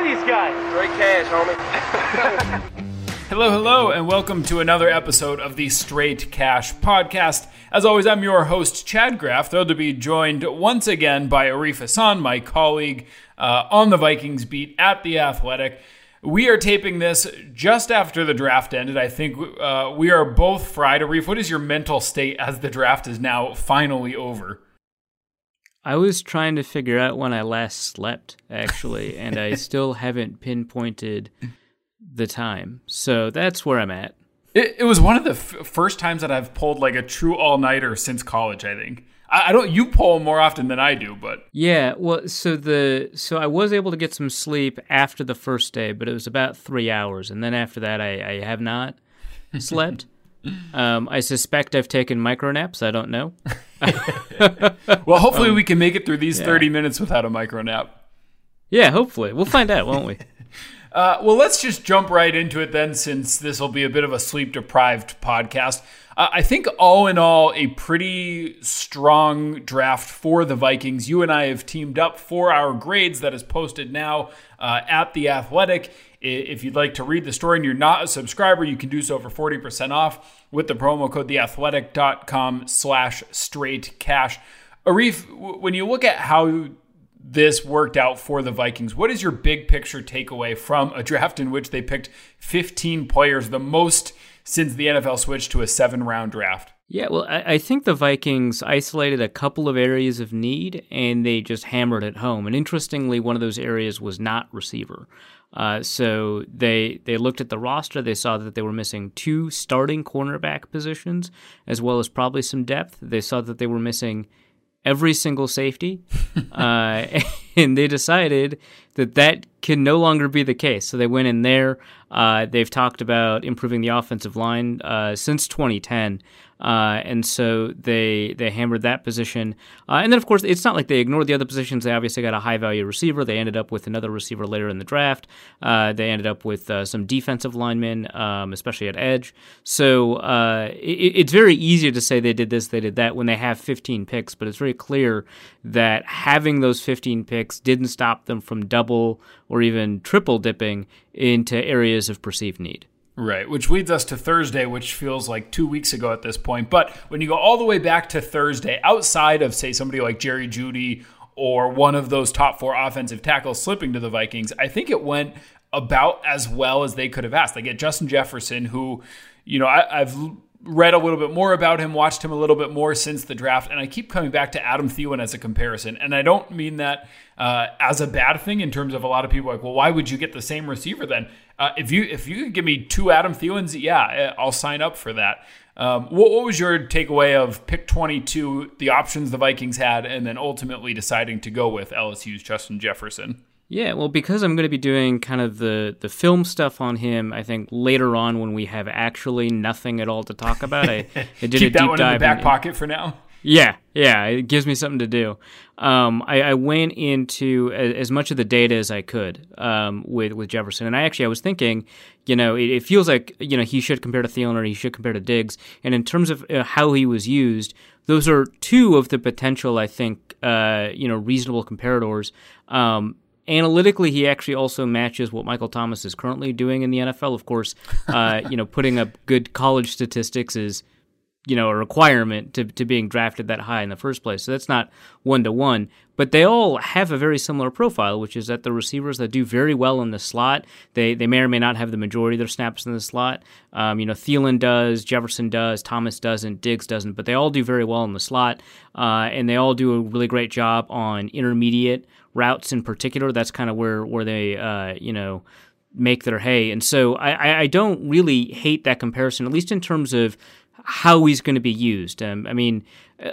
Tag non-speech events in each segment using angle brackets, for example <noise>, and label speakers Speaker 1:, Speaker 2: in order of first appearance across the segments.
Speaker 1: pay these guys?
Speaker 2: Straight cash, homie. <laughs>
Speaker 3: Hello, hello, and welcome to another episode of the Straight Cash Podcast. As always, I'm your host, Chad Graff, thrilled to be joined once again by Arif Hassan, my colleague uh, on the Vikings beat at The Athletic. We are taping this just after the draft ended. I think uh, we are both fried. Arif, what is your mental state as the draft is now finally over?
Speaker 4: I was trying to figure out when I last slept, actually, and I <laughs> still haven't pinpointed the time. So that's where I'm at.
Speaker 3: It, it was one of the f- first times that I've pulled like a true all nighter since college. I think I, I, don't. You pull more often than I do, but
Speaker 4: yeah. Well, so the so I was able to get some sleep after the first day, but it was about three hours, and then after that, I, I have not <laughs> slept. Um, I suspect I've taken micro naps. I don't know. <laughs> <laughs>
Speaker 3: well, hopefully um, we can make it through these yeah. 30 minutes without a micro nap.
Speaker 4: Yeah, hopefully. We'll find out, won't we? <laughs>
Speaker 3: Uh, well, let's just jump right into it then, since this will be a bit of a sleep deprived podcast. Uh, I think, all in all, a pretty strong draft for the Vikings. You and I have teamed up for our grades that is posted now uh, at The Athletic. If you'd like to read the story and you're not a subscriber, you can do so for 40% off with the promo code theathletic.com slash straight cash. Arif, when you look at how this worked out for the Vikings. What is your big picture takeaway from a draft in which they picked 15 players, the most since the NFL switched to a seven round draft?
Speaker 4: Yeah, well, I, think the Vikings isolated a couple of areas of need and they just hammered it home. And interestingly, one of those areas was not receiver. Uh, so they they looked at the roster. They saw that they were missing two starting cornerback positions, as well as probably some depth. They saw that they were missing every single safety, <laughs> uh, <laughs> and they decided that that can no longer be the case. So they went in there. Uh, they've talked about improving the offensive line uh, since 2010. Uh, and so they they hammered that position. Uh, and then, of course, it's not like they ignored the other positions. They obviously got a high value receiver. They ended up with another receiver later in the draft. Uh, they ended up with uh, some defensive linemen, um, especially at edge. So it, it's very easy to say they did this, they did that when they have 15 picks. But it's very clear that having those 15 picks didn't stop them from double or even triple dipping into areas of perceived need.
Speaker 3: Right, which leads us to Thursday, which feels like two weeks ago at this point. But when you go all the way back to Thursday, outside of, say, somebody like Jerry Jeudy or one of those top four offensive tackles slipping to the Vikings, I think it went about as well as they could have asked. They get Justin Jefferson, who, you know, I, I've read a little bit more about him, watched him a little bit more since the draft, and I keep coming back to Adam Thielen as a comparison. And I don't mean that uh, as a bad thing in terms of a lot of people like, well, why would you get the same receiver then? Uh, if you if you could give me two Adam Thielens, yeah, I'll sign up for that. Um, what, what was your takeaway of pick 22, the options the Vikings had, and then ultimately deciding to go with LSU's Justin Jefferson?
Speaker 4: Yeah, well, because I'm going to be doing kind of the, the film stuff on him, I think later on when we have actually nothing at all to talk about, I, <laughs> I
Speaker 3: did a deep dive in the back in, pocket for now.
Speaker 4: Yeah, yeah, it gives me something to do. Um, I, I, went into as, as, much of the data as I could um, with with Jefferson, and I actually I was thinking, you know, it, it, feels like you know he should compare to Thielen or he should compare to Diggs, and in terms of uh, how he was used, those are two of the potential I think uh, you know reasonable comparators. Um, analytically, he actually also matches what Michael Thomas is currently doing in the NFL. Of course, <laughs> uh, you know, putting up good college statistics is you know a requirement to, to being drafted that high in the first place. So that's not one to one, but they all have a very similar profile, which is that the receivers that do very well in the slot, they they may or may not have the majority of their snaps in the slot. Um, you know, Thielen does, Jefferson does, Thomas doesn't, Diggs doesn't, but they all do very well in the slot, uh, and they all do a really great job on intermediate routes in particular. That's kind of where where they uh, you know make their hay. And so I, I don't really hate that comparison, at least in terms of how he's going to be used. Um, I mean,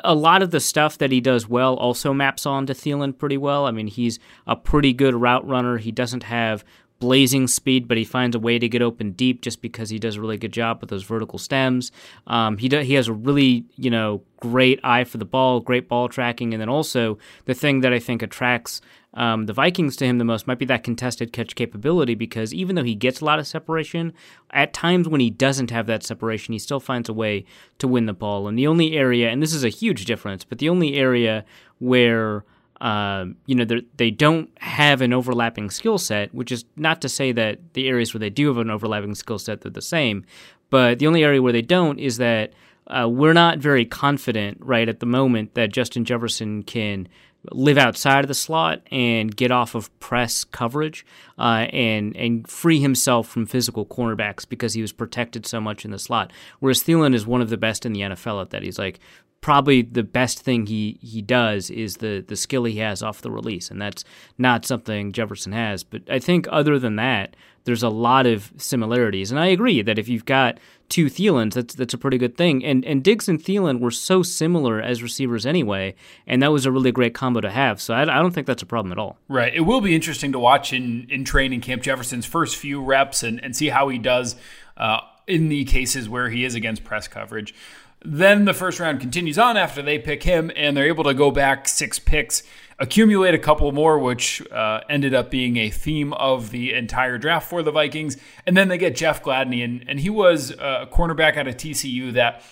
Speaker 4: a lot of the stuff that he does well also maps on to Thielen pretty well. I mean, he's a pretty good route runner. He doesn't have blazing speed, but he finds a way to get open deep just because he does a really good job with those vertical stems. Um, he do, he has a really you know great eye for the ball, great ball tracking, and then also the thing that I think attracts um, the Vikings to him the most might be that contested catch capability because even though he gets a lot of separation, at times when he doesn't have that separation, he still finds a way to win the ball. And the only area, and this is a huge difference, but the only area where um, you know, they don't have an overlapping skill set, which is not to say that the areas where they do have an overlapping skill set, they're the same. But the only area where they don't is that uh, we're not very confident right at the moment that Justin Jefferson can live outside of the slot and get off of press coverage uh, and and free himself from physical cornerbacks because he was protected so much in the slot. Whereas Thielen is one of the best in the NFL at that. He's like probably the best thing he, he does is the the skill he has off the release, and that's not something Jefferson has. But I think other than that, there's a lot of similarities, and I agree that if you've got two Thielens, that's that's a pretty good thing. And and Diggs and Thielen were so similar as receivers anyway, and that was a really great combo to have. So I, I don't think that's a problem at all.
Speaker 3: Right. It will be interesting to watch in in training camp Jefferson's first few reps and and see how he does. Uh, in the cases where he is against press coverage. Then the first round continues on after they pick him, and they're able to go back six picks, accumulate a couple more, which uh, ended up being a theme of the entire draft for the Vikings. And then they get Jeff Gladney, and, and he was a cornerback out of TCU that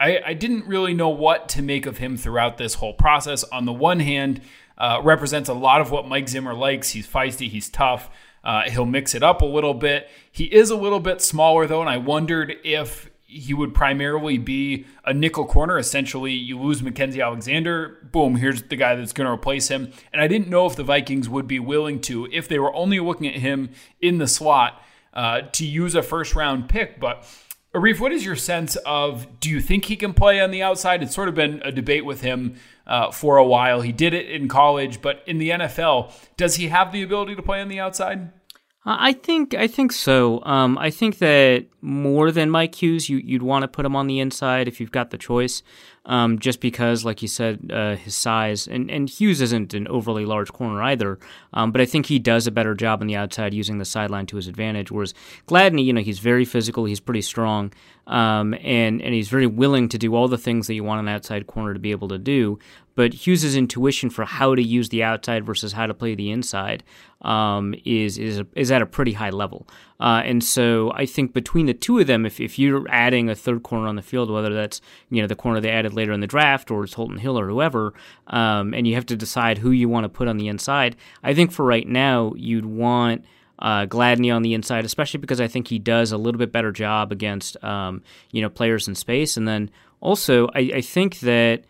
Speaker 3: I, I didn't really know what to make of him throughout this whole process. On the one hand, uh, represents a lot of what Mike Zimmer likes. He's feisty, he's tough. Uh, he'll mix it up a little bit. He is a little bit smaller, though, and I wondered if he would primarily be a nickel corner. Essentially, you lose Mackensie Alexander, boom, here's the guy that's going to replace him. And I didn't know if the Vikings would be willing to, if they were only looking at him in the slot, uh, to use a first round pick. But Arif, what is your sense of do you think he can play on the outside? It's sort of been a debate with him uh, for a while. He did it in college, but in the NFL, does he have the ability to play on the outside?
Speaker 4: I think I think so. Um, I think that more than Mike Hughes, you, you'd want to put him on the inside if you've got the choice um, just because, like you said, uh, his size and, and Hughes isn't an overly large corner either. Um, but I think he does a better job on the outside using the sideline to his advantage. Whereas Gladney, you know, he's very physical, he's pretty strong, um, and and he's very willing to do all the things that you want an outside corner to be able to do. But Hughes's intuition for how to use the outside versus how to play the inside um, is is is at a pretty high level. Uh, and so I think between the two of them, if, if you're adding a third corner on the field, whether that's you know the corner they added later in the draft or it's Holton Hill or whoever, um, and you have to decide who you want to put on the inside, I think for right now you'd want. Uh, Gladney on the inside, especially because I think he does a little bit better job against um, you know players in space, and then also I, I think that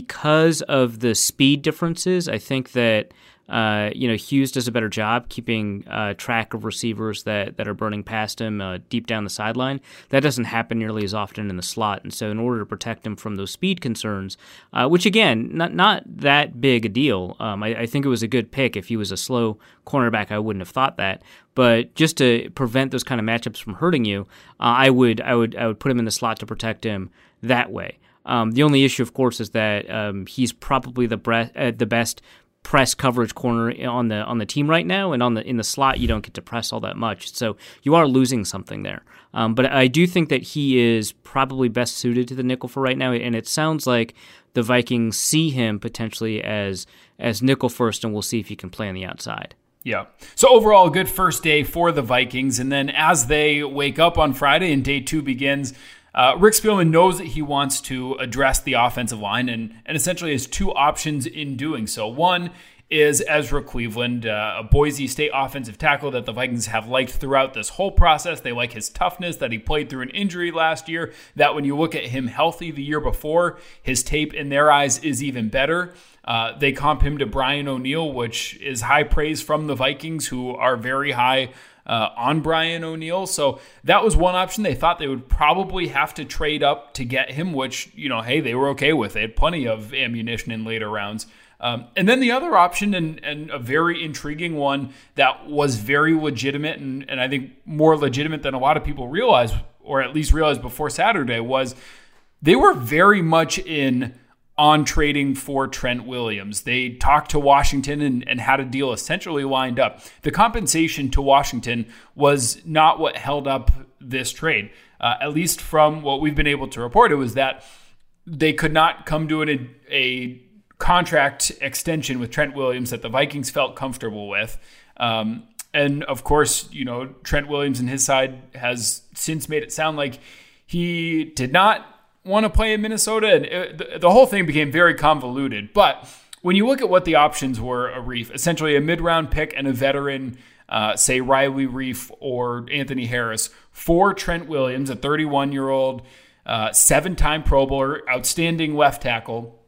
Speaker 4: because of the speed differences, I think that uh, you know, Hughes does a better job keeping uh, track of receivers that, that are burning past him uh, deep down the sideline. That doesn't happen nearly as often in the slot, and so in order to protect him from those speed concerns, uh, which again, not not that big a deal. Um, I, I, think it was a good pick. If he was a slow cornerback, I wouldn't have thought that. But just to prevent those kind of matchups from hurting you, uh, I would I would I would put him in the slot to protect him that way. Um, the only issue, of course, is that um, he's probably the, bre- uh, the best press coverage corner on the on the team right now, and on the in the slot you don't get to press all that much, so you are losing something there. Um, but I do think that he is probably best suited to the nickel for right now, and it sounds like the Vikings see him potentially as as nickel first, and we'll see if he can play on the outside.
Speaker 3: Yeah. So overall, a good first day for the Vikings, and then as they wake up on Friday and day two begins. Uh, Rick Spielman knows that he wants to address the offensive line and, and essentially has two options in doing so. One is Ezra Cleveland, uh, a Boise State offensive tackle that the Vikings have liked throughout this whole process. They like his toughness, that he played through an injury last year, that when you look at him healthy the year before, his tape in their eyes is even better. Uh, they comp him to Brian O'Neill, which is high praise from the Vikings, who are very high uh, on Brian O'Neill. So that was one option. They thought they would probably have to trade up to get him, which, you know, hey, they were okay with. They had plenty of ammunition in later rounds. Um, and then the other option, and, and, a very intriguing one that was very legitimate, and, and I think more legitimate than a lot of people realize, or at least realized before Saturday, was they were very much in on trading for Trent Williams. They talked to Washington and, and, had a deal essentially lined up. The compensation to Washington was not what held up this trade. Uh, at least from what we've been able to report, it was that they could not come to an, a contract extension with Trent Williams that the Vikings felt comfortable with. Um, and of course, you know, Trent Williams and his side has since made it sound like he did not want to play in Minnesota, and it, the, the whole thing became very convoluted. But when you look at what the options were, Arif, essentially a mid round pick and a veteran, uh, say Riley Reiff or Anthony Harris, for Trent Williams, a 31 year old, uh, seven time Pro Bowler, outstanding left tackle,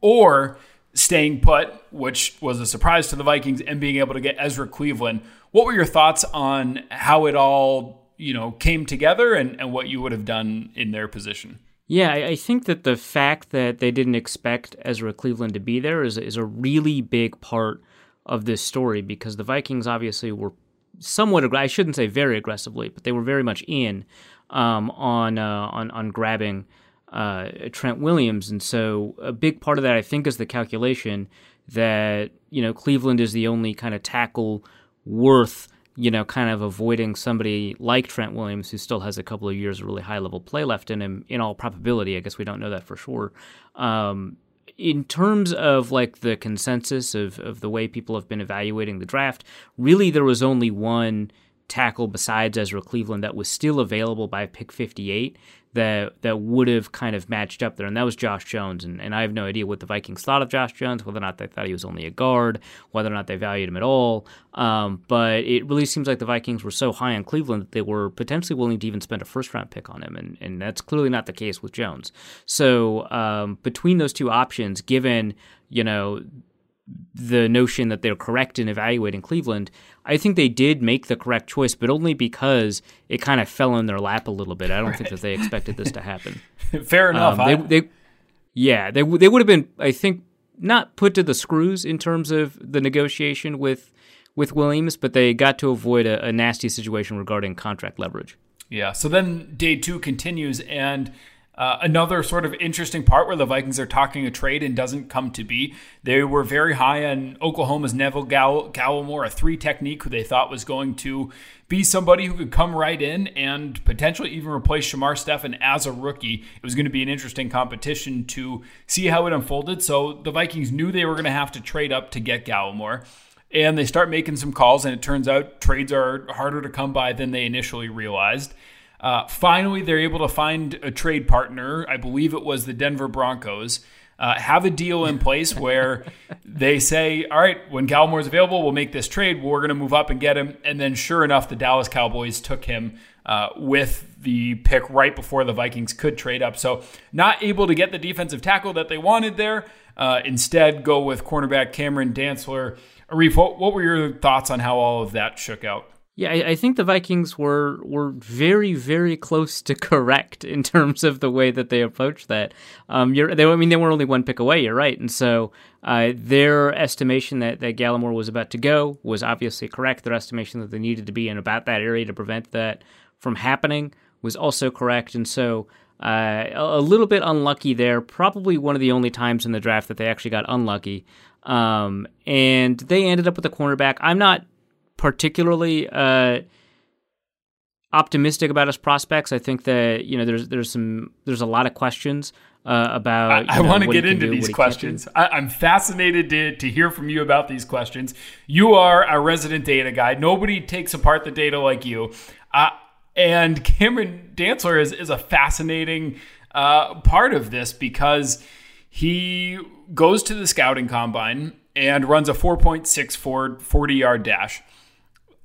Speaker 3: or staying put, which was a surprise to the Vikings, and being able to get Ezra Cleveland. What were your thoughts on how it all, you know, came together and, and what you would have done in their position?
Speaker 4: Yeah, I think that the fact that they didn't expect Ezra Cleveland to be there is is a really big part of this story because the Vikings obviously were somewhat I shouldn't say very aggressively, but they were very much in um, on uh, on on grabbing uh, Trent Williams, and so a big part of that I think is the calculation that you know Cleveland is the only kind of tackle worth you know, kind of avoiding somebody like Trent Williams, who still has a couple of years of really high level play left in him, in all probability. I guess we don't know that for sure. Um, in terms of like the consensus of, of the way people have been evaluating the draft, really there was only one tackle besides Ezra Cleveland that was still available by pick 58 that that would have kind of matched up there, and that was Josh Jones. And, and I have no idea what the Vikings thought of Josh Jones, whether or not they thought he was only a guard, whether or not they valued him at all. Um, but it really seems like the Vikings were so high on Cleveland that they were potentially willing to even spend a first round pick on him, and, and that's clearly not the case with Jones. So um, between those two options, given you know the notion that they're correct in evaluating Cleveland, I think they did make the correct choice, but only because it kind of fell in their lap a little bit. I don't right. think that they expected this to happen. <laughs>
Speaker 3: Fair enough.
Speaker 4: Um, they, they, yeah, they they would have been, I think, not put to the screws in terms of the negotiation with with Williams, but they got to avoid a, a nasty situation regarding contract leverage.
Speaker 3: Yeah. So then day two continues, and uh, another sort of interesting part where the Vikings are talking a trade and doesn't come to be. They were very high on Oklahoma's Neville Gall- Gallimore, a three technique who they thought was going to be somebody who could come right in and potentially even replace Shamar Stephen as a rookie. It was going to be an interesting competition to see how it unfolded. So the Vikings knew they were going to have to trade up to get Gallimore. And they start making some calls, and it turns out trades are harder to come by than they initially realized. Uh, finally, they're able to find a trade partner. I believe it was the Denver Broncos. Uh, have a deal in place where they say, all right, when is available, we'll make this trade. We're going to move up and get him. And then, sure enough, the Dallas Cowboys took him uh, with the pick right before the Vikings could trade up. So, not able to get the defensive tackle that they wanted there. Uh, instead, go with cornerback Cameron Dantzler. Arif, what, what were your thoughts on how all of that shook out?
Speaker 4: Yeah, I, I, think the Vikings were were very very close to <laughs> correct in terms of the way that they approached that. Um, you're, they, I mean, they were only one pick away. You're right, and so uh, their estimation that that Gallimore was about to go was obviously correct. Their estimation that they needed to be in about that area to prevent that from happening was also correct, and so. Uh, a, a little bit unlucky there. Probably one of the only times in the draft that they actually got unlucky. Um, and they ended up with a cornerback. I'm not particularly uh, optimistic about his prospects. I think that you know there's there's some there's a lot of questions uh, about.
Speaker 3: I, I want to get into do, these questions. I, am fascinated to, to hear from you about these questions. You are a resident data guy. Nobody takes apart the data like you. Uh, and Cameron Dantzler is, is a fascinating uh, part of this because he goes to the scouting combine and runs a 4.64 40 yard dash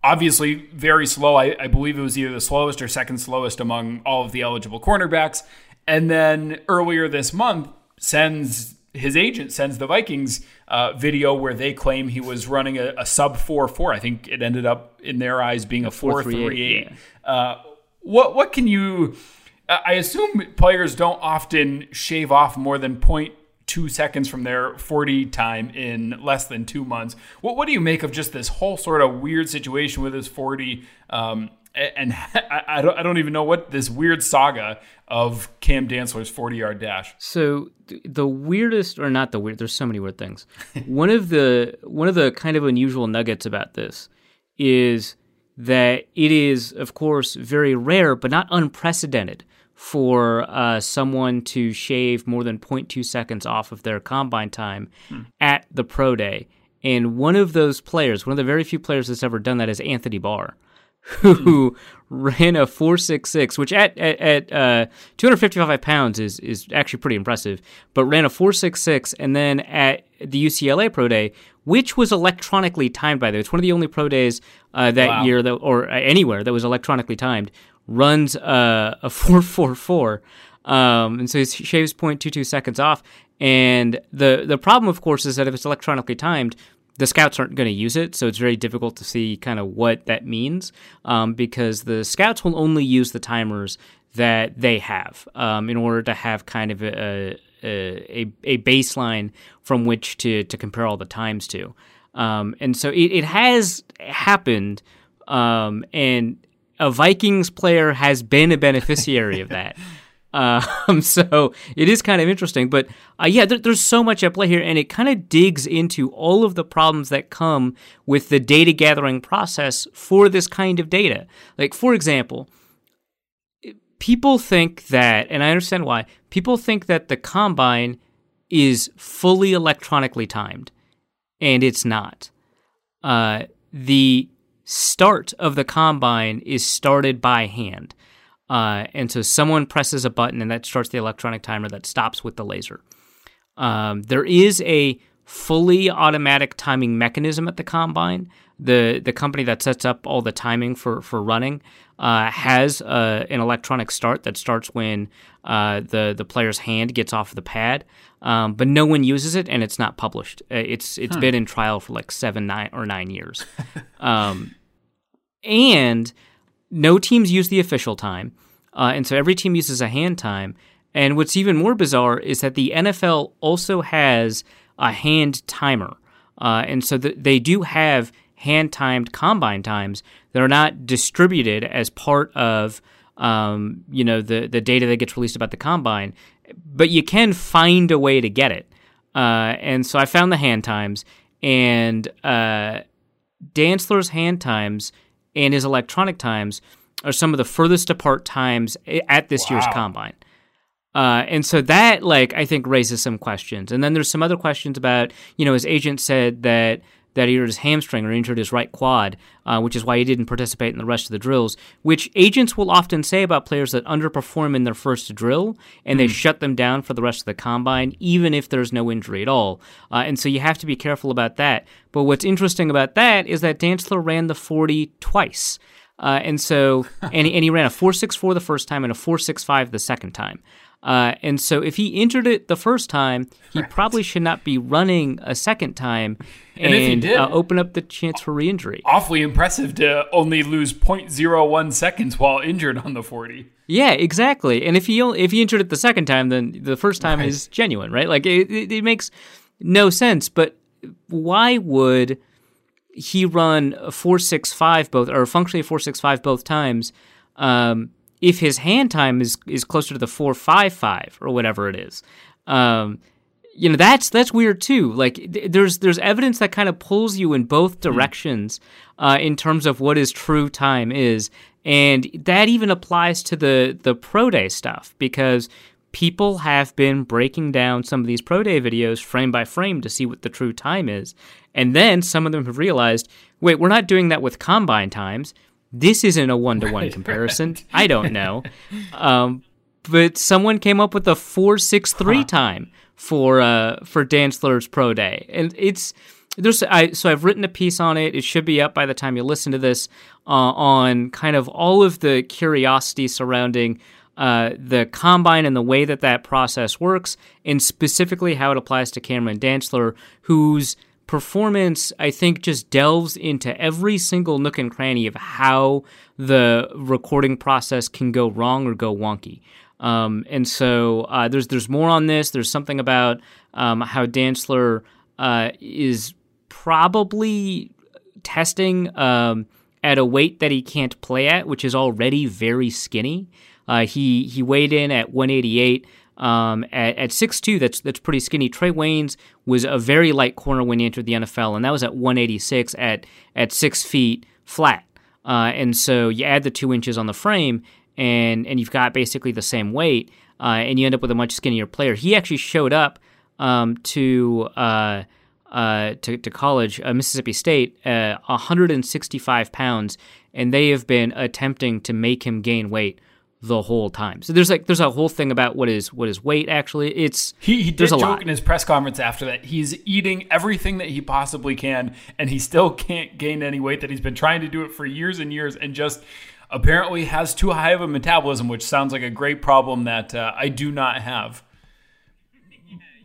Speaker 3: obviously very slow. I, I, believe it was either the slowest or second slowest among all of the eligible cornerbacks. And then earlier this month, sends his agent sends the Vikings uh, video where they claim he was running a, a, sub four four. I think it ended up in their eyes being a four three eight. Uh, what what can you? I assume players don't often shave off more than point two seconds from their 40 time in less than two months. What, what do you make of just this whole sort of weird situation with his 40? Um, and <laughs> I, don't, I don't even know what this weird saga of Cam Dantzler's 40 yard dash.
Speaker 4: So the weirdest, or not the weird, there's so many weird things. <laughs> one of the one of the kind of unusual nuggets about this is that it is, of course, very rare, but not unprecedented for uh, someone to shave more than 0.2 seconds off of their combine time hmm. at the pro day. And one of those players, one of the very few players that's ever done that, is Anthony Barr, <laughs> who ran a 466, which at at, at uh, 255 pounds is is actually pretty impressive. But ran a 466, and then at the UCLA Pro Day, which was electronically timed by the way, it's one of the only pro days uh, that
Speaker 3: Wow.
Speaker 4: year that or uh, anywhere that was electronically timed. Runs uh, a <laughs> 444, um, and so he shaves 0.22 seconds off. And the the problem, of course, is that if it's electronically timed, the scouts aren't going to use it, so it's very difficult to see kind of what that means um, because the scouts will only use the timers that they have um, in order to have kind of a, a, a baseline from which to, to compare all the times to. Um, and so it, it has happened, um, and a Vikings player has been a beneficiary of that. <laughs> Um, so it is kind of interesting, but uh, yeah, there, there's so much at play here, and it kind of digs into all of the problems that come with the data gathering process for this kind of data. Like, for example, people think that, and I understand why, people think that the combine is fully electronically timed, and it's not. Uh, the start of the combine is started by hand. Uh, and so someone presses a button and that starts the electronic timer that stops with the laser. Um, there is a fully automatic timing mechanism at the combine. The the company that sets up all the timing for for running uh, has uh, an electronic start that starts when uh, the the player's hand gets off the pad, um, but no one uses it and it's not published. Uh, It's it's been in trial for like seven nine or nine years, <laughs> um, and no teams use the official time, uh, and so every team uses a hand time. And what's even more bizarre is that the NFL also has a hand timer, uh, and so th- they do have hand timed combine times that are not distributed as part of um, you know the the data that gets released about the combine, but you can find a way to get it. Uh, and so I found the hand times, and uh, Dantzler's hand times and his electronic times are some of the furthest apart times at this year's combine. Uh, and so that, like, I think raises some questions. And then there's some other questions about, you know, his agent said that that he hurt his hamstring or injured his right quad, uh, which is why he didn't participate in the rest of the drills. Which agents will often say about players that underperform in their first drill and they shut them down for the rest of the combine, even if there's no injury at all. Uh, and so you have to be careful about that. But what's interesting about that is that Dantzler ran the 40 twice. Uh, and so, and he, and he ran a 4.64 the first time and a 4.65 the second time. Uh, and so, if he entered it the first time, he probably should not be running a second time
Speaker 3: And if he did-
Speaker 4: uh, open up the chance for re-injury.
Speaker 3: Awfully impressive to only lose 0.01 seconds while injured on the 40.
Speaker 4: Yeah, exactly. And if he only, if he entered it the second time, then the first time is genuine, right? Like it, it, it makes no sense. But why would he run a four six five both, or functionally a four six five both times? Um, if his hand time is is closer to the four five five or whatever it is, um, you know that's that's weird too. Like th- there's there's evidence that kind of pulls you in both directions uh, in terms of what his true time is, and that even applies to the the pro day stuff because people have been breaking down some of these pro day videos frame by frame to see what the true time is, and then some of them have realized, wait, we're not doing that with combine times. This isn't a one to one comparison. I don't know. Um, but someone came up with a four six three time for uh for Dantzler's pro day, and it's there's I so I've written a piece on it. It should be up by the time you listen to this uh, on kind of all of the curiosity surrounding. Uh, the combine and the way that that process works, and specifically how it applies to Cameron Dantzler, whose performance, I think, just delves into every single nook and cranny of how the recording process can go wrong or go wonky. Um, and so uh, there's there's more on this. There's something about um, how Dantzler uh, is probably testing um, at a weight that he can't play at, which is already very skinny. Uh, he he weighed in at 188. Um, at, at 6'2", that's that's pretty skinny. Trae Waynes was a very light corner when he entered the NFL, and that was at 186 at at six feet flat. Uh, and so you add the two inches on the frame, and and you've got basically the same weight, uh, and you end up with a much skinnier player. He actually showed up um, to uh, uh, to, to college, uh, Mississippi State, uh, 165 pounds, and they have been attempting to make him gain weight the whole time. So there's like there's a whole thing about what is what is weight actually. It's
Speaker 3: he, he did joke
Speaker 4: lot.
Speaker 3: in his press conference after that. He's eating everything that he possibly can, and he still can't gain any weight. That he's been trying to do it for years and years, and just apparently has too high of a metabolism, which sounds like a great problem that uh, I do not have.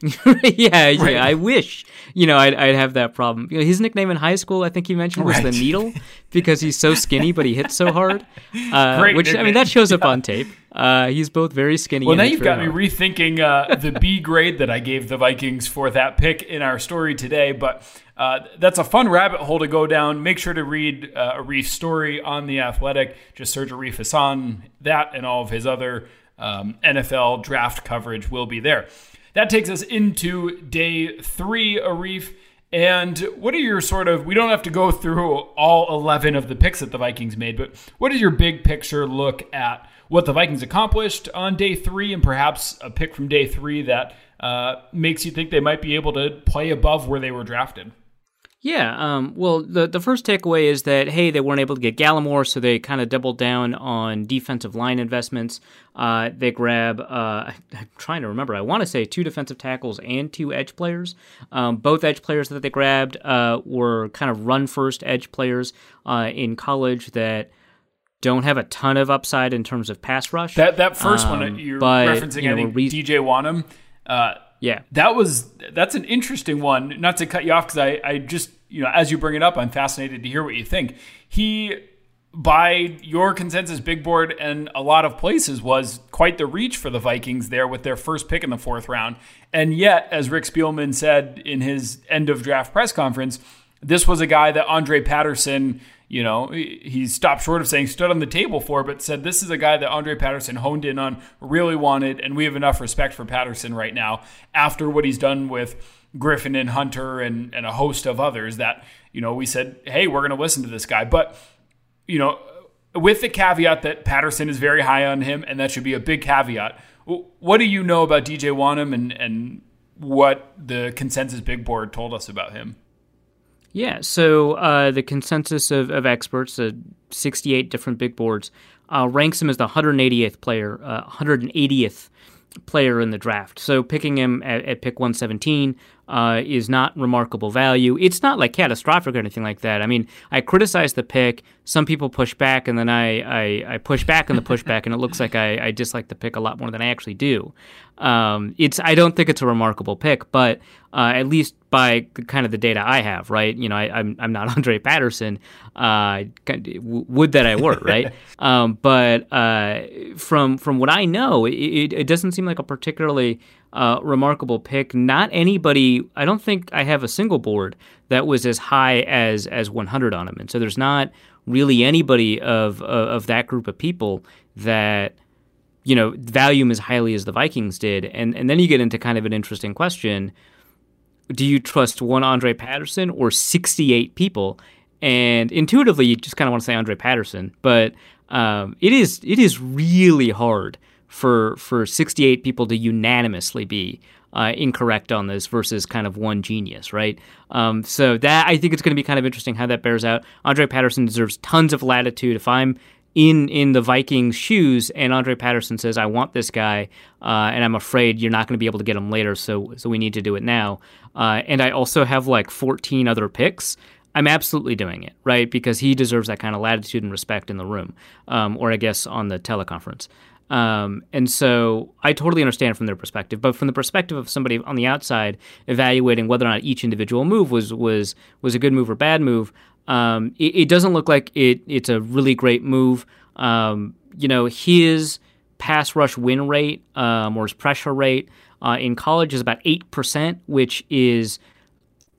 Speaker 3: <laughs>
Speaker 4: yeah,
Speaker 3: Right.
Speaker 4: yeah. I wish you know I'd, I'd have that problem. You know, his nickname in high school, I think he mentioned, was the Needle <laughs> because he's so skinny, but he hits so hard. Uh,
Speaker 3: Great
Speaker 4: which I mean, that shows up on tape. Uh, he's both very skinny.
Speaker 3: Well, now you've got
Speaker 4: very
Speaker 3: me rethinking uh, the B <laughs> grade that I gave the Vikings for that pick in our story today. But uh, that's a fun rabbit hole to go down. Make sure to read uh, Arif's story on The Athletic. Just search Arif Hassan. That and all of his other um, NFL draft coverage will be there. That takes us into day three, Arif. And what are your sort of, we don't have to go through all 11 of the picks that the Vikings made, but what is your big picture look at what the Vikings accomplished on day three and perhaps a pick from day three that uh, makes you think they might be able to play above where they were drafted?
Speaker 4: Yeah. Um, well, the the first takeaway is that hey, they weren't able to get Gallimore, so they kind of doubled down on defensive line investments. Uh, they grab. Uh, <laughs> I'm trying to remember. I want to say two defensive tackles and two edge players. Um, both edge players that they grabbed uh, were kind of run first edge players uh, in college that don't have a ton of upside in terms of pass rush.
Speaker 3: That that first
Speaker 4: Um,
Speaker 3: one you're
Speaker 4: but,
Speaker 3: referencing,
Speaker 4: you
Speaker 3: I
Speaker 4: know,
Speaker 3: think
Speaker 4: re-
Speaker 3: DJ Wonnum.
Speaker 4: Yeah.
Speaker 3: that was that's an interesting one. Not to cut you off because I I just you know as you bring it up, I'm fascinated to hear what you think. He by your consensus big board and a lot of places was quite the reach for the Vikings there with their first pick in the fourth round. And yet, as Rick Spielman said in his end of draft press conference, this was a guy that Andre Patterson, you know, he stopped short of saying stood on the table for, but said this is a guy that Andre Patterson honed in on, really wanted, and we have enough respect for Patterson right now after what he's done with Griffen and Hunter and, and a host of others that, you know, we said, hey, we're going to listen to this guy. But, you know, with the caveat that Patterson is very high on him, and that should be a big caveat. What do you know about DJ Wonnum and, and what the consensus big board told us about him?
Speaker 4: Yeah, so uh, the consensus of, of experts, uh, 68 different big boards, uh, ranks him as the 188th player, uh, 180th player in the draft. So picking him at, at pick 117 uh, is not remarkable value. It's not like catastrophic or anything like that. I mean, I criticize the pick. Some people push back, and then I, I, I push back on the pushback, and it looks like I, I dislike the pick a lot more than I actually do. Um, it's I don't think it's a remarkable pick, but uh, at least by the- kind of the data I have, right? You know, I, I'm I'm not <laughs> Andre Patterson. Uh, kind of- w- would that I were, right? <laughs> um, but uh, from from what I know, it, it, it doesn't seem like a particularly uh, remarkable pick. Not anybody. I don't think I have a single board that was as high as as 100 on him, and so there's not really anybody of of, that group of people that you know value him as highly as the Vikings did, and and then you get into kind of an interesting question: Do you trust one Andre Patterson or 68 people? And intuitively, you just kind of want to say Andre Patterson, but um, it is it is really hard for for 68 people to unanimously be uh, incorrect on this versus kind of one genius, right? Um, so that I think it's going to be kind of interesting how that bears out. Andre Patterson deserves tons of latitude. If I'm in in the Vikings' shoes, and Andre Patterson says, "I want this guy, uh, and I'm afraid you're not going to be able to get him later, so so we need to do it now." Uh, and I also have like 14 other picks. I'm absolutely doing it, right? Because he deserves that kind of latitude and respect in the room, um, or I guess on the teleconference. Um, and so I totally understand from their perspective, but from the perspective of somebody on the outside evaluating whether or not each individual move was was was a good move or bad move, um, it, it doesn't look like it. It's a really great move. Um, you know, his pass rush win rate um, or his pressure rate uh, in college is about eight percent, which is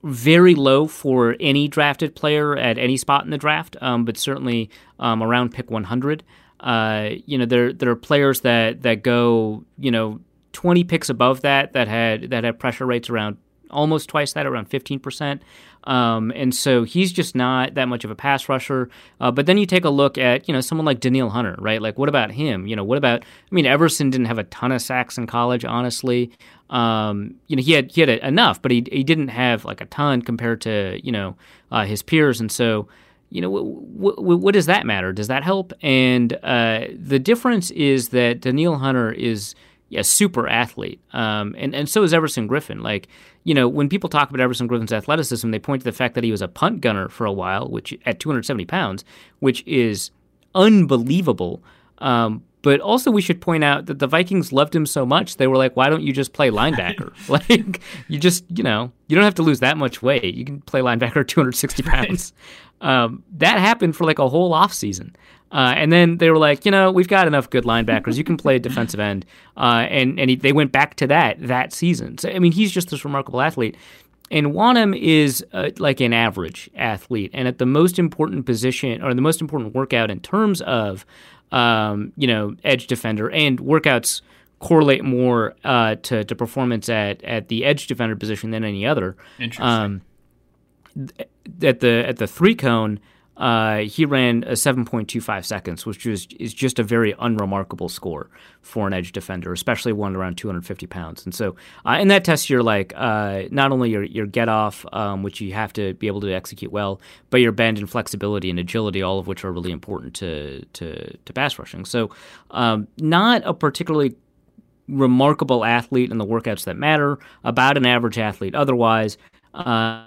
Speaker 4: very low for any drafted player at any spot in the draft, um, but certainly um, around pick 100. Uh, you know, there there are players that that go you know 20 picks above that that had that had pressure rates around almost twice that, around 15%. Um, and so he's just not that much of a pass rusher. Uh, but then you take a look at, you know, someone like Danielle Hunter, right? Like, what about him? You know, what about, I mean, Everson didn't have a ton of sacks in college, honestly. Um, you know, he had, he had enough, but he, he didn't have like a ton compared to, you know, uh, his peers. And so, you know, what, what, does that matter? Does that help? And uh, the difference is that Danielle Hunter is a super athlete, um, and and so is Everson Griffen. Like, you know, when people talk about Everson Griffen's athleticism, they point to the fact that he was a punt gunner for a while, which at 270 pounds, which is unbelievable. Um, but also, we should point out that the Vikings loved him so much, they were like, why don't you just play linebacker? <laughs> like, you just, you know, you don't have to lose that much weight. You can play linebacker 260 pounds. Um, that happened for like a whole offseason. Uh, and then they were like, you know, we've got enough good linebackers. You can play defensive end. <laughs> Uh, and and he, they went back to that that season. So, I mean, he's just this remarkable athlete. And Wonnum is uh, like an average athlete. And at the most important position or the most important workout in terms of um, you know, edge defender, and workouts correlate more uh, to, to performance at, at the edge defender position than any other.
Speaker 3: Interesting. Um,
Speaker 4: at the at the three cone, uh, he ran a 7.25 seconds, which is, is just a very unremarkable score for an edge defender, especially one around 250 pounds. And so, uh, in that test, you're like uh, not only your your get off, um, which you have to be able to execute well, but your bend and flexibility and agility, all of which are really important to to, to pass rushing. So, um, not a particularly remarkable athlete in the workouts that matter, about an average athlete otherwise. Uh, uh,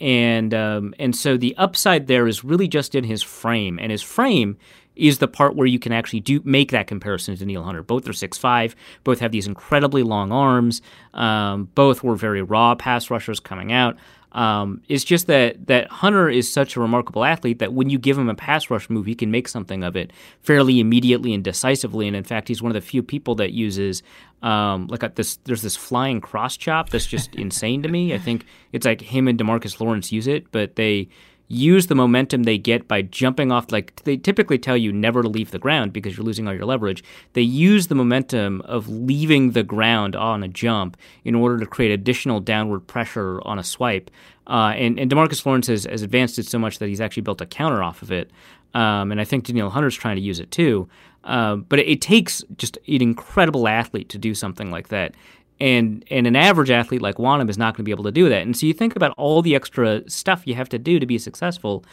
Speaker 4: and um, and so the upside there is really just in his frame, and his frame is the part where you can actually do make that comparison to Danielle Hunter. Both are six five, both have these incredibly long arms, um, both were very raw pass rushers coming out. Um, it's just that that Hunter is such a remarkable athlete that when you give him a pass rush move, he can make something of it fairly immediately and decisively. And in fact, he's one of the few people that uses um, like a, this. There's this flying cross chop that's just <laughs> insane to me. I think it's like him and Demarcus Lawrence use it, but they use the momentum they get by jumping off like they typically tell you never to leave the ground because you're losing all your leverage. They use the momentum of leaving the ground on a jump in order to create additional downward pressure on a swipe. Uh, and, and demarcus lawrence has, has, advanced it so much that he's actually built a counter off of it. Um, and i think danielle hunter's trying to use it too. Uh, but it, it takes just an incredible athlete to do something like that and and an average athlete like Wonnum is not going to be able to do that. And so you think about all the extra stuff you have to do to be successful.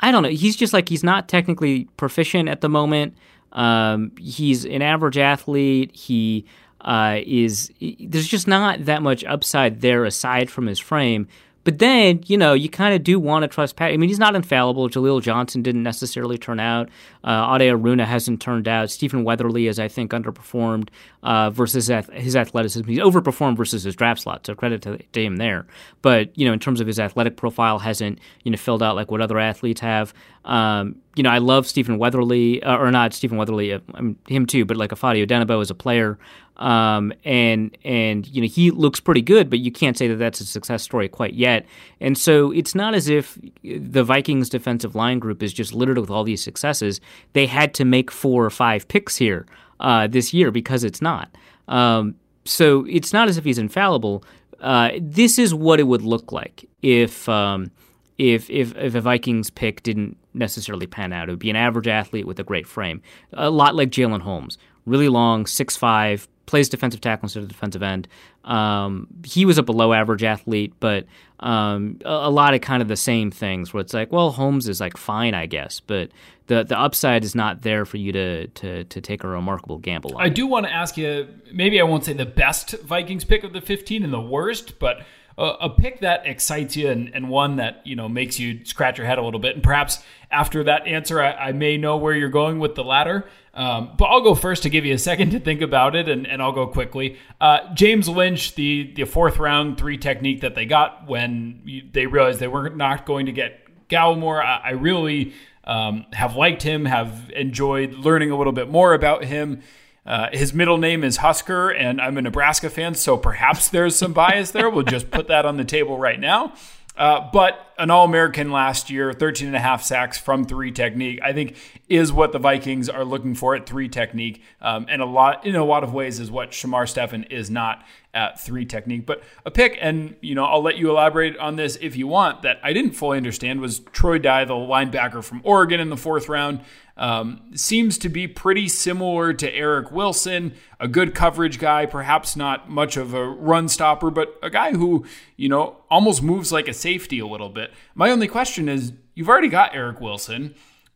Speaker 4: I don't know. He's just like he's not technically proficient at the moment. Um, he's an average athlete. He uh, is. There's just not that much upside there aside from his frame. But then, you know, you kind of do want to trust Pat. I mean, he's not infallible. Jaleel Johnson didn't necessarily turn out. Uh, Ade Aruna hasn't turned out. Stephen Weatherly has, I think, underperformed uh, versus his athleticism. He's overperformed versus his draft slot, so credit to, to, him there. But, you know, in terms of his athletic profile, hasn't, you know, filled out like what other athletes have. Um, you know, I love Stephen Weatherly, uh, or not Stephen Weatherly, uh, him too, but like Ifeadi Odenigbo as a player. Um, and and you know he looks pretty good, but you can't say that that's a success story quite yet. And so it's not as if the Vikings defensive line group is just littered with all these successes. They had to make four or five picks here uh, this year because it's not. Um, so it's not as if he's infallible. Uh, this is what it would look like if um, if if if a Vikings pick didn't necessarily pan out. It would be an average athlete with a great frame, a lot like Jalen Holmes, really long, six five, plays defensive tackle instead of defensive end. Um, he was a below average athlete, but um, a, a, lot of kind of the same things where it's like, well, Holmes is like fine, I guess, but the the upside is not there for you to to, to take a remarkable gamble on.
Speaker 3: I do want to ask you, maybe I won't say the best Vikings pick of the 15 and the worst, but a, a pick that excites you and, and, one that you know makes you scratch your head a little bit. And perhaps after that answer, I, I may know where you're going with the latter. Um, but I'll go first to give you a second to think about it, and, and I'll go quickly. Uh, James Lynch, the the fourth round three technique that they got when they realized they were not going to get Gallimore, I, I really um, have liked him, have enjoyed learning a little bit more about him. Uh, his middle name is Husker, and I'm a Nebraska fan, so perhaps <laughs> there's some bias there. We'll just put that on the table right now. Uh, but an All American last year, 13 and a half sacks from three technique, I think is what the Vikings are looking for at three technique. Um, and a lot, in a lot of ways, is what Shamar Stephen is not at three technique. But a pick, and you know, I'll let you elaborate on this if you want, that I didn't fully understand was Troy Dye, the linebacker from Oregon in the fourth round. Um, seems to be pretty similar to Eric Wilson, a good coverage guy, perhaps not much of a run stopper, but a guy who, you know, almost moves like a safety a little bit. My only question is you've already got Eric Wilson.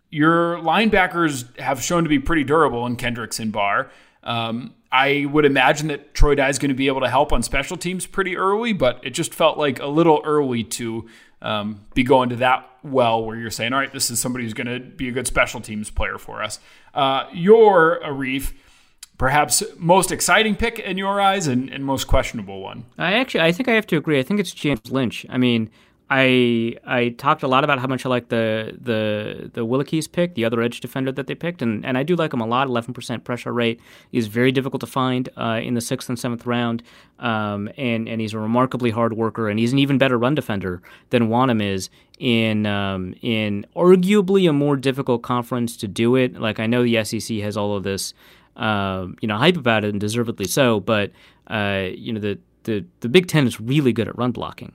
Speaker 3: Your linebackers have shown to be pretty durable in Kendricks and Barr. Um, I would imagine that Troy Dye is going to be able to help on special teams pretty early, but it just felt like a little early to um, be going to that well where you're saying, all right, this is somebody who's going to be a good special teams player for us. Uh, your Arif, perhaps most exciting pick in your eyes and, and most questionable one.
Speaker 4: I actually, I think I have to agree. I think it's James Lynch. I mean, I I talked a lot about how much I like the the the Willekes pick, the other edge defender that they picked, and, and I do like him a lot. Eleven percent pressure rate is very difficult to find uh, in the sixth and seventh round, um, and and he's a remarkably hard worker, and he's an even better run defender than Wonnum is in um, in arguably a more difficult conference to do it. Like I know the SEC has all of this, uh, you know, hype about it, and deservedly so, but uh, you know the the the Big Ten is really good at run blocking.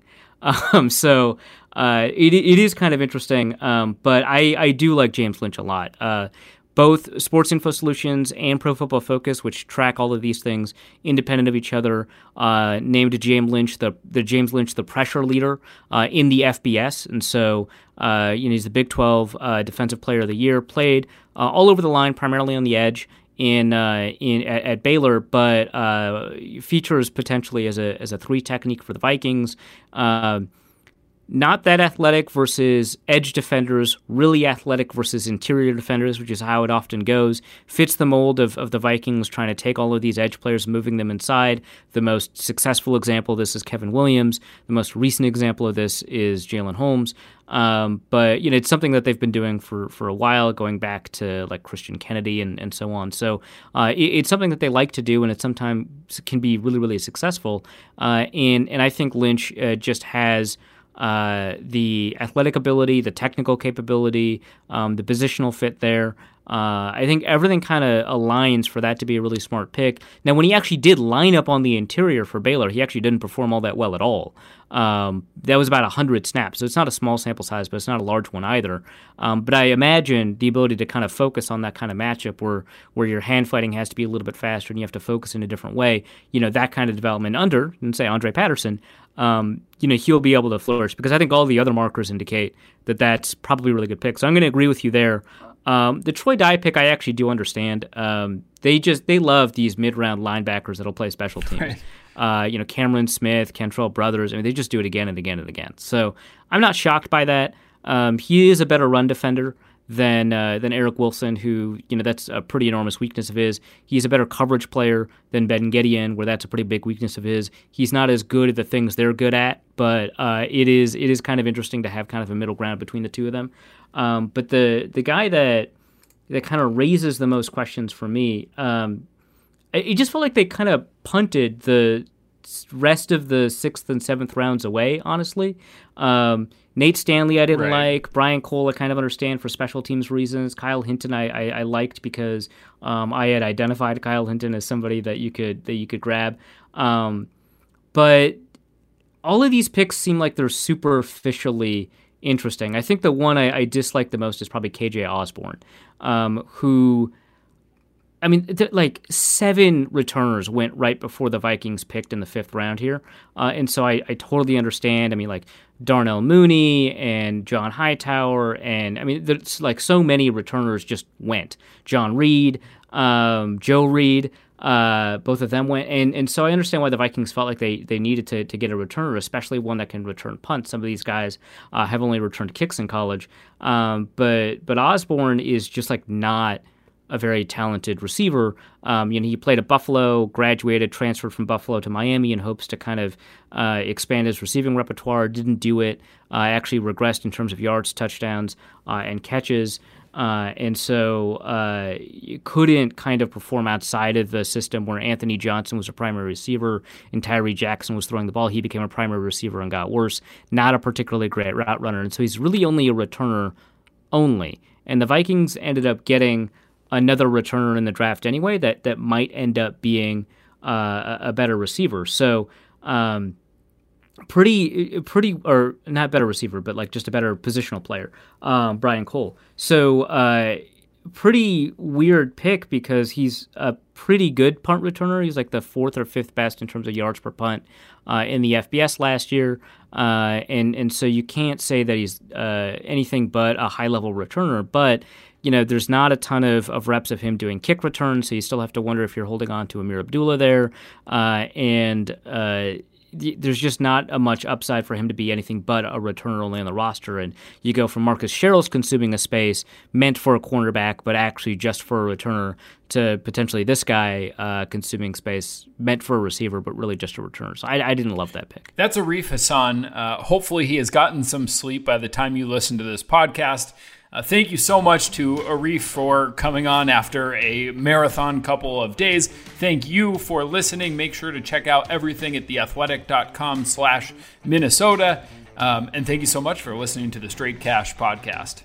Speaker 4: Um, so uh, it, it is kind of interesting, um, but I, I do like James Lynch a lot. Uh, both Sports Info Solutions and Pro Football Focus, which track all of these things independent of each other, uh, named James Lynch the the James Lynch the pressure leader uh, in the FBS, and so uh, you know he's the Big 12 uh, Defensive Player of the Year. Played uh, all over the line, primarily on the edge in uh, in at, at, Baylor, but uh, features potentially as a as a three technique for the Vikings. Uh, not that athletic versus edge defenders, really athletic versus interior defenders, which is how it often goes. Fits the mold of, of the Vikings trying to take all of these edge players, moving them inside. The most successful example of this is Kevin Williams. The most recent example of this is Jalyn Holmes. Um, but you know, it's something that they've been doing for, for a while, going back to like Christian Kennedy and, and so on. So uh, it, it's something that they like to do, and it sometimes can be really, really successful. Uh, and and I think Lynch uh, just has uh, the athletic ability, the technical capability, um, the positional fit there. Uh, I think everything kind of aligns for that to be a really smart pick. Now, when he actually did line up on the interior for Baylor, he actually didn't perform all that well at all. Um, that was about 100 snaps, so it's not a small sample size, but it's not a large one either. Um, but I imagine the ability to kind of focus on that kind of matchup where, where your hand fighting has to be a little bit faster and you have to focus in a different way, you know, that kind of development under, and say, Andre Patterson, um, you know, he'll be able to flourish because I think all the other markers indicate that that's probably a really good pick. So I'm going to agree with you there. Um, the Troy Dye pick, I actually do understand. Um, they just they love these mid round linebackers that'll play special teams. Right. Uh, you know, Cameron Smith, Kentrell Brothers. I mean, they just do it again and again and again. So I'm not shocked by that. Um, he is a better run defender than uh, than Eric Wilson, who you know that's a pretty enormous weakness of his. He's a better coverage player than Ben Gedeon, where that's a pretty big weakness of his. He's not as good at the things they're good at, but uh, it is it is kind of interesting to have kind of a middle ground between the two of them. Um, but the the guy that that kind of raises the most questions for me, um, it just felt like they kind of punted the rest of the sixth and seventh rounds away. Honestly, um, Nate Stanley I didn't right. like. Brian Cole I kind of understand for special teams reasons. Kyle Hinton I, I, I liked because um, I had identified Kyle Hinton as somebody that you could that you could grab. Um, but all of these picks seem like they're superficially interesting. I think the one I, I dislike the most is probably KJ Osborn, um, who I mean, th- like seven returners went right before the Vikings picked in the fifth round here, uh, and so I, I, totally understand. I mean, like Darnell Mooney and John Hightower, and I mean, there's like so many returners just went. John Reed, um, Joe Reed, uh, both of them went, and and so I understand why the Vikings felt like they they needed to to get a returner, especially one that can return punts. Some of these guys uh, have only returned kicks in college, um, but but Osborn is just like not a very talented receiver. Um, you know, he played at Buffalo, graduated, transferred from Buffalo to Miami in hopes to kind of uh, expand his receiving repertoire. Didn't do it. Uh, actually regressed in terms of yards, touchdowns, uh, and catches. Uh, and so uh, couldn't kind of perform outside of the system where Anthony Johnson was a primary receiver and Tyree Jackson was throwing the ball. He became a primary receiver and got worse. Not a particularly great route runner. And so he's really only a returner only. And the Vikings ended up getting another returner in the draft anyway that, that might end up being uh, a better receiver. So, um, pretty pretty or not better receiver but like just a better positional player um, brian cole. So uh, pretty weird pick because he's a pretty good punt returner. He's like the fourth or fifth best in terms of yards per punt uh, in the fbs last year. Uh, and and so you can't say that he's uh, anything but a high level returner but you know, there's not a ton of, of reps of him doing kick returns, so you still have to wonder if you're holding on to Ameer Abdullah there. Uh, and uh, there's just not a much upside for him to be anything but a returner only on the roster. And you go from Marcus Sherels consuming a space meant for a cornerback, but actually just for a returner, to potentially this guy uh, consuming space meant for a receiver, but really just a returner. So I, I didn't love that pick.
Speaker 3: That's Arif Hassan. Uh, hopefully, he has gotten some sleep by the time you listen to this podcast. Uh, thank you so much to Arif for coming on after a marathon couple of days. Thank you for listening. Make sure to check out everything at theathletic.com slash Minnesota. Um, and thank you so much for listening to the Straight Cash podcast.